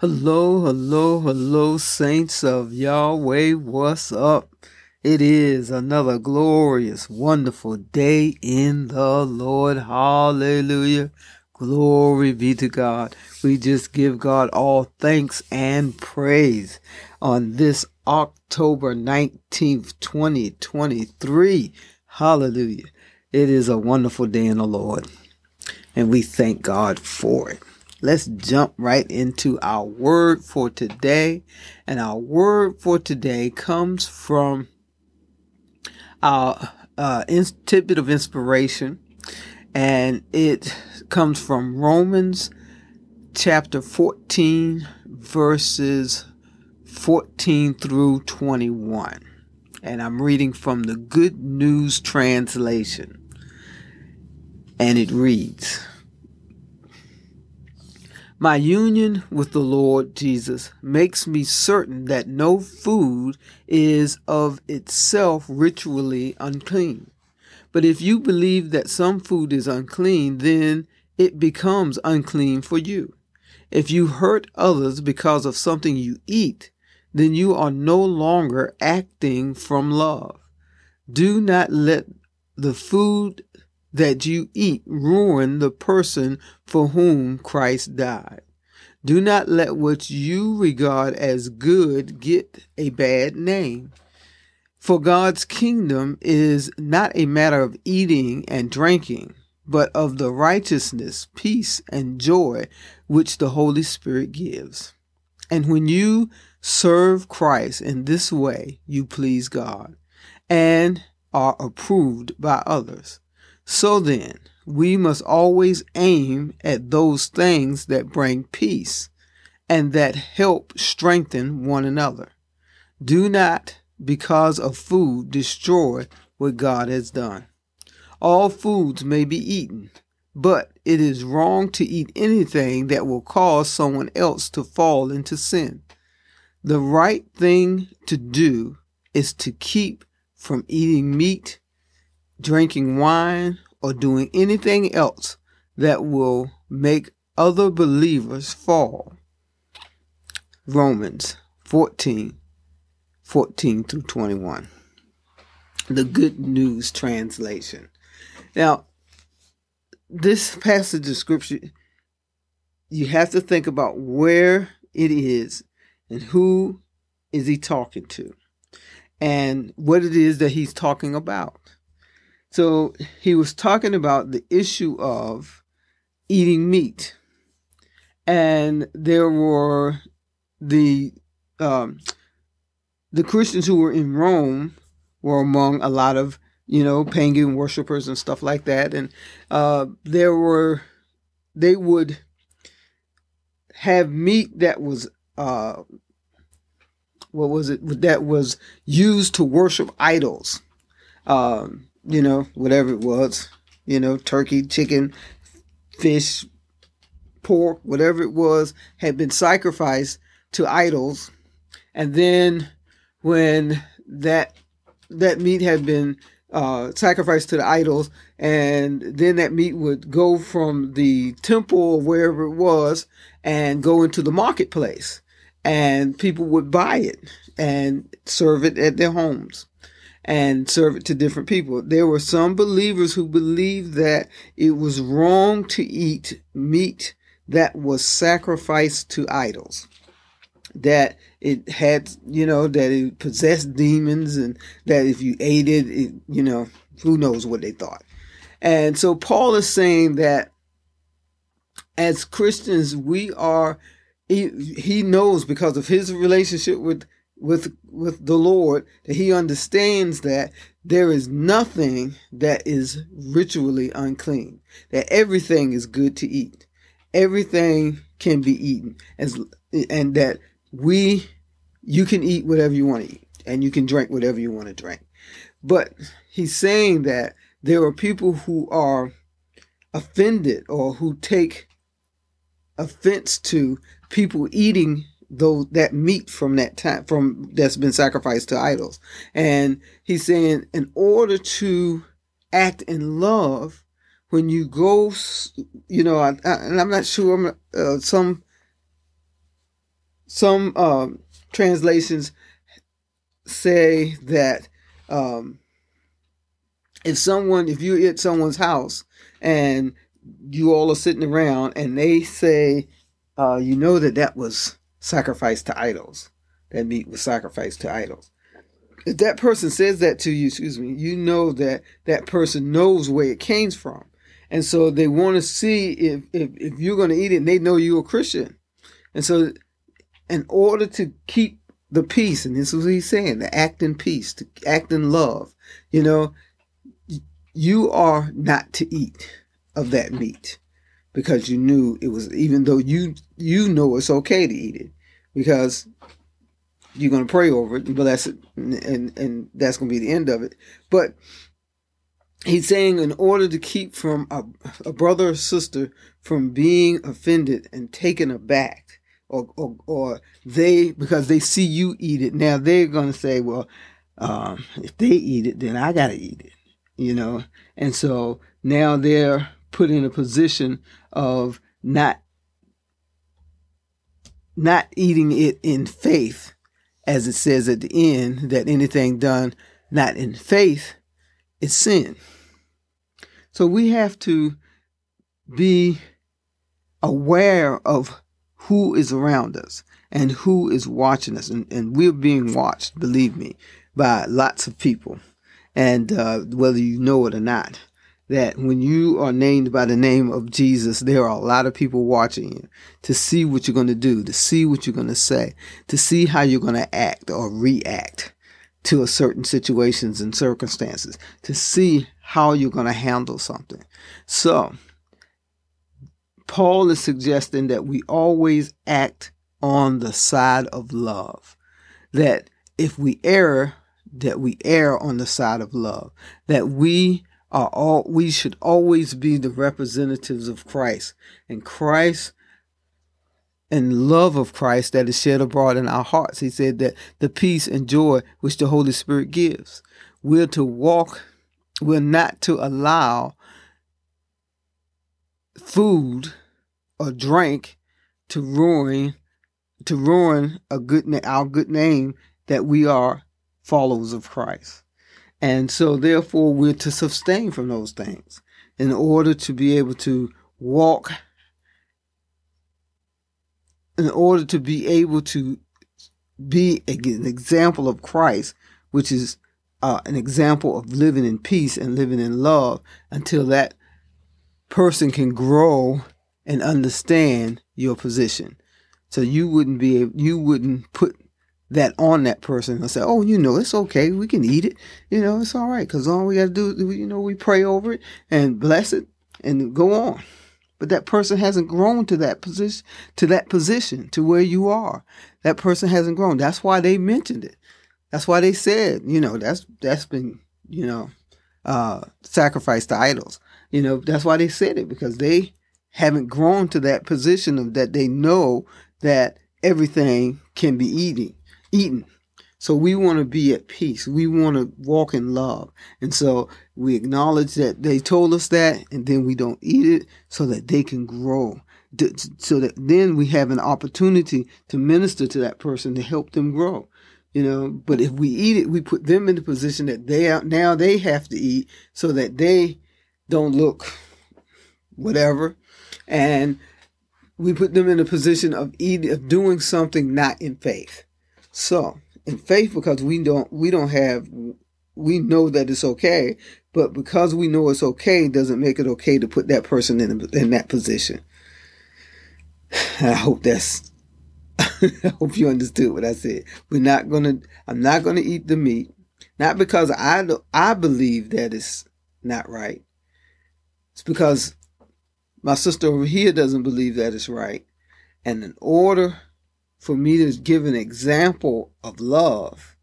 Hello, hello, hello, saints of Yahweh. What's up? It is another glorious, wonderful day in the Lord. Hallelujah. Glory be to God. We just give God all thanks and praise on this October 19th, 2023. Hallelujah. It is a wonderful day in the Lord, and we thank God for it. Let's jump right into our word for today. And our word for today comes from our uh, tidbit of inspiration, and it comes from Romans chapter 14, verses 14 through 21. And I'm reading from the Good News Translation. And it reads, my union with the Lord Jesus makes me certain that no food is of itself ritually unclean. But if you believe that some food is unclean, then it becomes unclean for you. If you hurt others because of something you eat, then you are no longer acting from love. Do not let the food that you eat ruin the person for whom Christ died. Do not let what you regard as good get a bad name. For God's kingdom is not a matter of eating and drinking, but of the righteousness, peace, and joy which the Holy Spirit gives. And when you serve Christ in this way, you please God and are approved by others. So then, we must always aim at those things that bring peace and that help strengthen one another. Do not, because of food, destroy what God has done. All foods may be eaten, but it is wrong to eat anything that will cause someone else to fall into sin. The right thing to do is to keep from eating meat drinking wine, or doing anything else that will make other believers fall. Romans 14 14 through 21. The Good News Translation. Now, this passage of scripture, you have to think about where it is and who is he talking to and what it is that he's talking about. So he was talking about the issue of eating meat. And there were the um, the Christians who were in Rome were among a lot of you know pagan worshippers and stuff like that, and uh, there were they would have meat that was uh, what was it that was used to worship idols. Um, you know, whatever it was, you know, turkey, chicken, fish, pork, whatever it was, had been sacrificed to idols. And then when that that meat had been uh, sacrificed to the idols, and then that meat would go from the temple or wherever it was and go into the marketplace, and people would buy it and serve it at their homes and serve it to different people. There were some believers who believed that it was wrong to eat meat that was sacrificed to idols. That it had, you know, that it possessed demons and that if you ate it, it you know, who knows what they thought. And so Paul is saying that as Christians, we are, he, he knows because of his relationship with with with the Lord that he understands that there is nothing that is ritually unclean. That everything is good to eat. Everything can be eaten as and that we you can eat whatever you want to eat and you can drink whatever you want to drink. But he's saying that there are people who are offended or who take offense to people eating those that meat from that time from that's been sacrificed to idols. And he's saying in order to act in love when you go you know I, I, and i'm not sure uh, some some um, translations say that um, if someone, if you're at someone's house and you all are sitting around and they say, uh, you know that that was sacrificed to idols, that meat was sacrificed to idols. If that person says that to you, excuse me, you know that that person knows where it came from. And so they want to see if, if, if you're going to eat it and they know you're a Christian. And so in order to keep the peace, and this is what he's saying, to act in peace, to act in love, you know, you are not to eat of that meat because you knew it was even though you you know it's okay to eat it because you're going to pray over it but that's and and that's going to be the end of it. But he's saying in order to keep from a, a brother or sister from being offended and taken aback or, or, or they because they see you eat it now they're going to say well um, if they eat it then i got to eat it you know? And so now they're put in a position of not not eating it in faith as it says at the end that anything done not in faith is sin. So we have to be aware of who is around us and who is watching us. And, and we're being watched believe me by lots of people. And uh, whether you know it or not that when you are named by the name of Jesus, there are a lot of people watching you to see what you're going to do, to see what you're going to say, to see how you're going to act or react to a certain situations and circumstances, to see how you're going to handle something. So, Paul is suggesting that we always act on the side of love. That if we err, that we err on the side of love. That we are all we should always be the representatives of Christ and Christ and love of Christ that is shed abroad in our hearts. He said that the peace and joy which the Holy Spirit gives. We're to walk, we're not to allow food or drink to ruin to ruin a good our good name that we are followers of Christ. And so, therefore, we're to sustain from those things in order to be able to walk, in order to be able to be an example of Christ, which is uh, an example of living in peace and living in love until that person can grow and understand your position. So you wouldn't be you wouldn't put that on that person and say, oh, you know, it's okay. We can eat it. You know, it's all right. Because all we got to do is, you know, we pray over it and bless it and go on. But that person hasn't grown to that position, to that position, to where you are. That person hasn't grown. That's why they mentioned it. That's why they said, you know, that's that's been, you know, uh, sacrificed to idols. You know, that's why they said it because they haven't grown to that position of that they know that everything can be eating eaten. So we want to be at peace. We want to walk in love. And so we acknowledge that they told us that and then we don't eat it so that they can grow. So that then we have an opportunity to minister to that person to help them grow. You know, but if we eat it, we put them in the position that they are now they have to eat so that they don't look whatever. And we put them in a position of eating of doing something not in faith. So, in faith, because we don't, we don't have, we know that it's okay, but because we know it's okay, doesn't make it okay to put that person in in that position. I hope that's. I hope you understood what I said. We're not gonna. I'm not gonna eat the meat, not because I I believe that it's not right. It's because my sister over here doesn't believe that it's right, and in order for me to give an example of love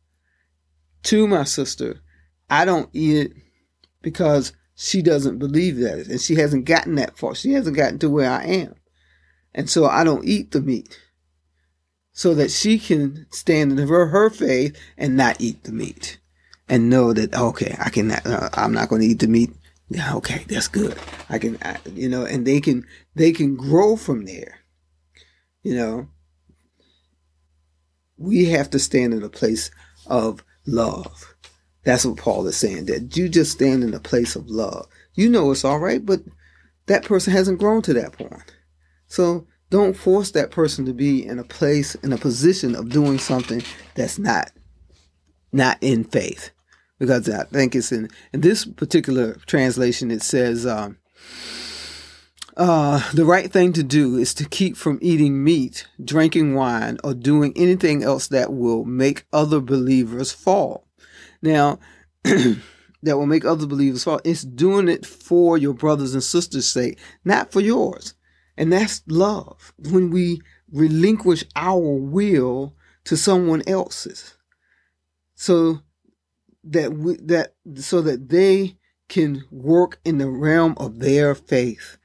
to my sister, I don't eat it because she doesn't believe that and she hasn't gotten that far. She hasn't gotten to where I am. And so I don't eat the meat so that she can stand in her, her faith and not eat the meat and know that, okay, I can, uh, I'm not going to eat the meat. Yeah, okay, that's good. I can, I, you know, and they can, they can grow from there, you know, we have to stand in a place of love. That's what Paul is saying, that you just stand in a place of love. You know it's all right, but that person hasn't grown to that point. So don't force that person to be in a place, in a position of doing something that's not, not in faith. Because I think it's in, in this particular translation, it says, um, uh, the right thing to do is to keep from eating meat, drinking wine, or doing anything else that will make other believers fall. Now, that will make other believers fall. It's doing it for your brothers and sisters' sake, not for yours. And that's love. When we relinquish our will to someone else's. So that we, that so that they can work in the realm of their faith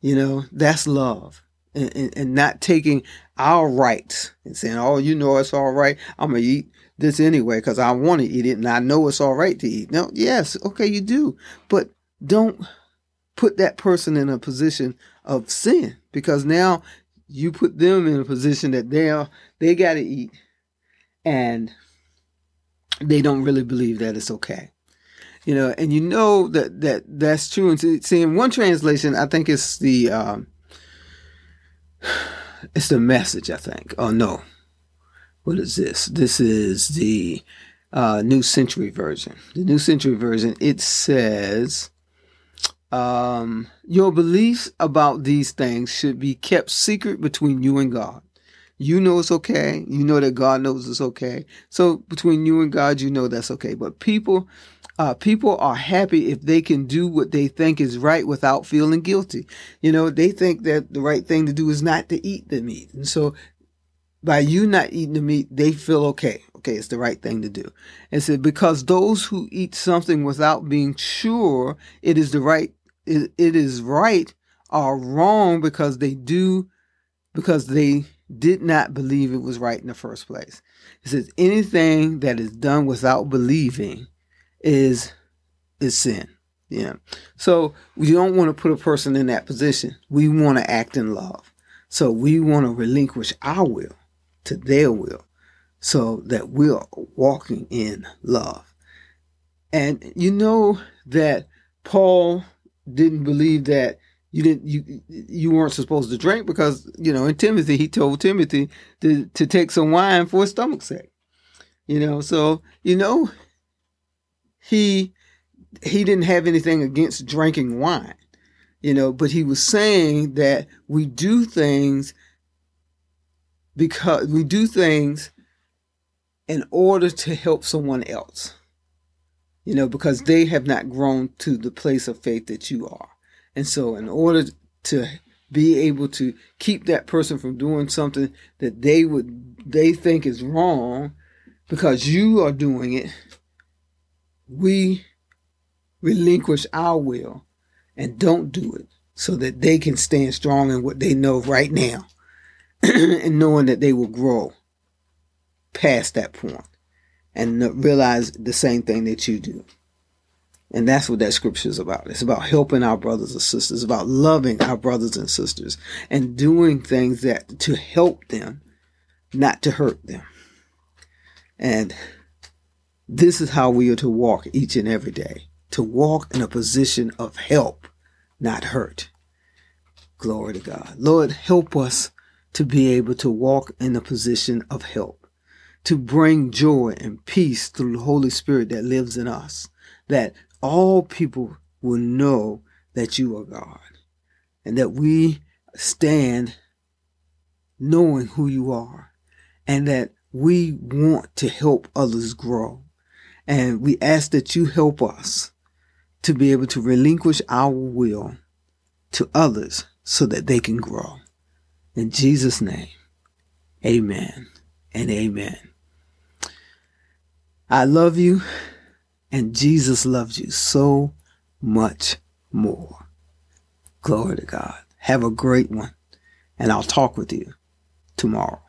you know, that's love. And, and, and, not taking our rights and saying, oh, you know, it's all right. I'm going to eat this anyway because I want to eat it and I know it's all right to eat. No, yes, okay, you do. But don't put that person in a position of sin because now you put them in a position that they they got to eat and they don't really believe that it's okay you know, and you know that that that's true. And see, in one translation, I think it's the um, it's the message. I think. Oh no, what is this? This is the uh, New Century Version. The New Century Version. It says. Um, your beliefs about these things should be kept secret between you and God. You know it's okay. You know that God knows it's okay. So between you and God, you know that's okay. But people uh, people are happy if they can do what they think is right without feeling guilty. You know, they think that the right thing to do is not to eat the meat. And so by you not eating the meat, they feel okay. Okay, it's the right thing to do. And so because those who eat something without being sure it is the right, it, it is right are wrong because they do, because they did not believe it was right in the first place. It says anything that is done without believing is is sin. Yeah. So we don't want to put a person in that position. We want to act in love. So we want to relinquish our will to their will so that we're walking in love. And you know that Paul didn't believe that you didn't you you weren't supposed to drink because you know in Timothy he told Timothy to to take some wine for his stomach's sake. You know, so you know he he didn't have anything against drinking wine, you know, but he was saying that we do things because we do things in order to help someone else. You know, because they have not grown to the place of faith that you are. And so in order to be able to keep that person from doing something that they would they think is wrong because you are doing it we relinquish our will and don't do it so that they can stand strong in what they know right now and knowing that they will grow past that point and realize the same thing that you do. And that's what that scripture is about. It's about helping our brothers and sisters, about loving our brothers and sisters and doing things that to help them, not to hurt them. And this is how we are to walk each and every day to walk in a position of help, not hurt. Glory to God. Lord, help us to be able to walk in a position of help, to bring joy and peace through the Holy Spirit that lives in us, that all people will know that you are God, and that we stand knowing who you are, and that we want to help others grow. And we ask that you help us to be able to relinquish our will to others so that they can grow. In Jesus' name, amen and amen. I love you, and Jesus loves you so much more. Glory to God. Have a great one, and I'll talk with you tomorrow.